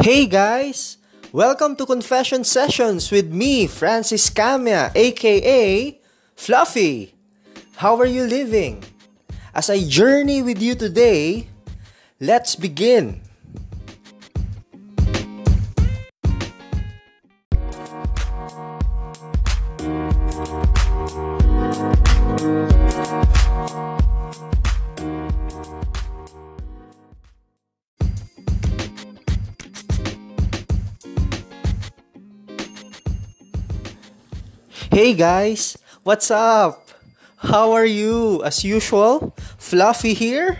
Hey guys! Welcome to Confession Sessions with me, Francis Camia, aka Fluffy. How are you living? As I journey with you today, let's begin. Hey guys, what's up? How are you? As usual, Fluffy here.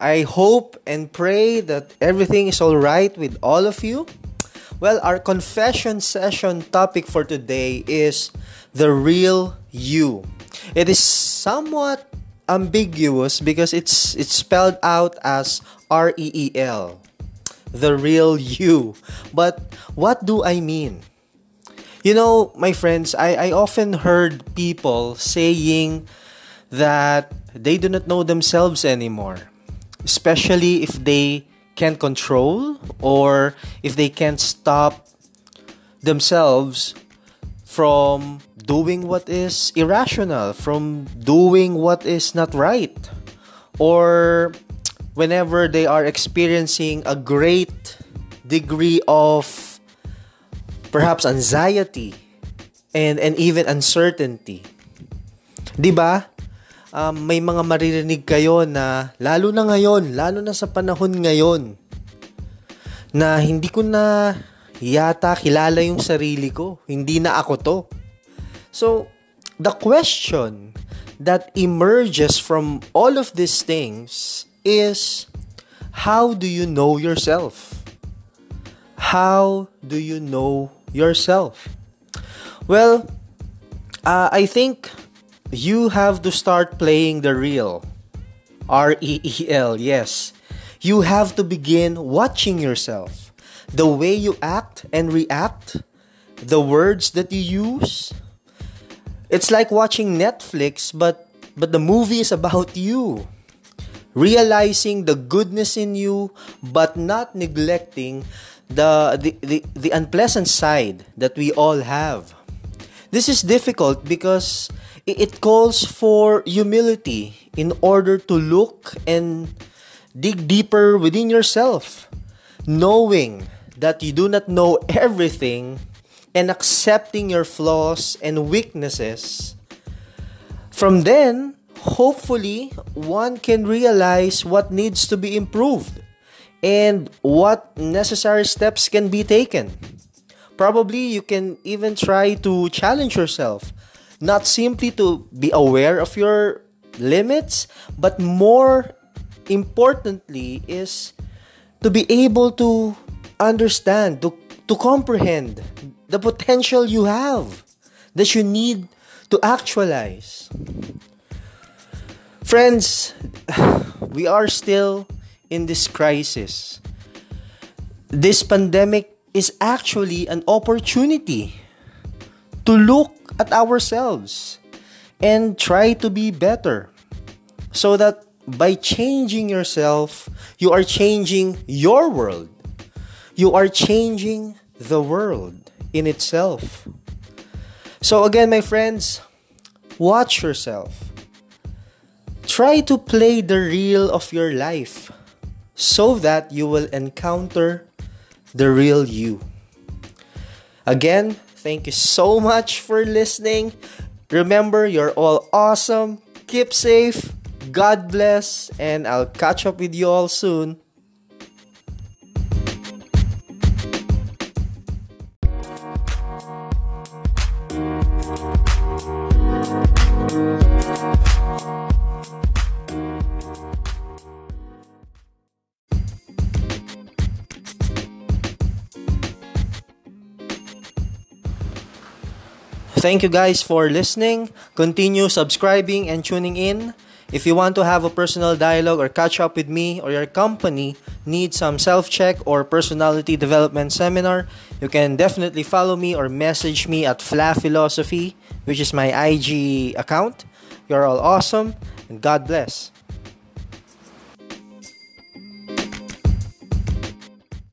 I hope and pray that everything is all right with all of you. Well, our confession session topic for today is the real you. It is somewhat ambiguous because it's it's spelled out as R E E L. The real you. But what do I mean? You know, my friends, I, I often heard people saying that they do not know themselves anymore, especially if they can't control or if they can't stop themselves from doing what is irrational, from doing what is not right, or whenever they are experiencing a great degree of perhaps anxiety and and even uncertainty. 'Di ba? Um, may mga maririnig kayo na lalo na ngayon, lalo na sa panahon ngayon na hindi ko na yata kilala yung sarili ko. Hindi na ako to. So, the question that emerges from all of these things is how do you know yourself? How do you know yourself? Well, uh, I think you have to start playing the reel. R E E L, yes. You have to begin watching yourself. The way you act and react, the words that you use. It's like watching Netflix, but but the movie is about you. Realizing the goodness in you, but not neglecting the, the, the, the unpleasant side that we all have. This is difficult because it calls for humility in order to look and dig deeper within yourself, knowing that you do not know everything and accepting your flaws and weaknesses. From then, hopefully, one can realize what needs to be improved and what necessary steps can be taken. Probably you can even try to challenge yourself, not simply to be aware of your limits, but more importantly is to be able to understand, to, to comprehend the potential you have that you need to actualize. Friends, we are still in this crisis. This pandemic is actually an opportunity to look at ourselves and try to be better so that by changing yourself, you are changing your world. You are changing the world in itself. So, again, my friends, watch yourself. Try to play the reel of your life so that you will encounter the real you. Again, thank you so much for listening. Remember, you're all awesome. Keep safe. God bless. And I'll catch up with you all soon. Thank you guys for listening. Continue subscribing and tuning in. If you want to have a personal dialogue or catch up with me or your company need some self-check or personality development seminar, you can definitely follow me or message me at Fla Philosophy, which is my IG account. You're all awesome and God bless.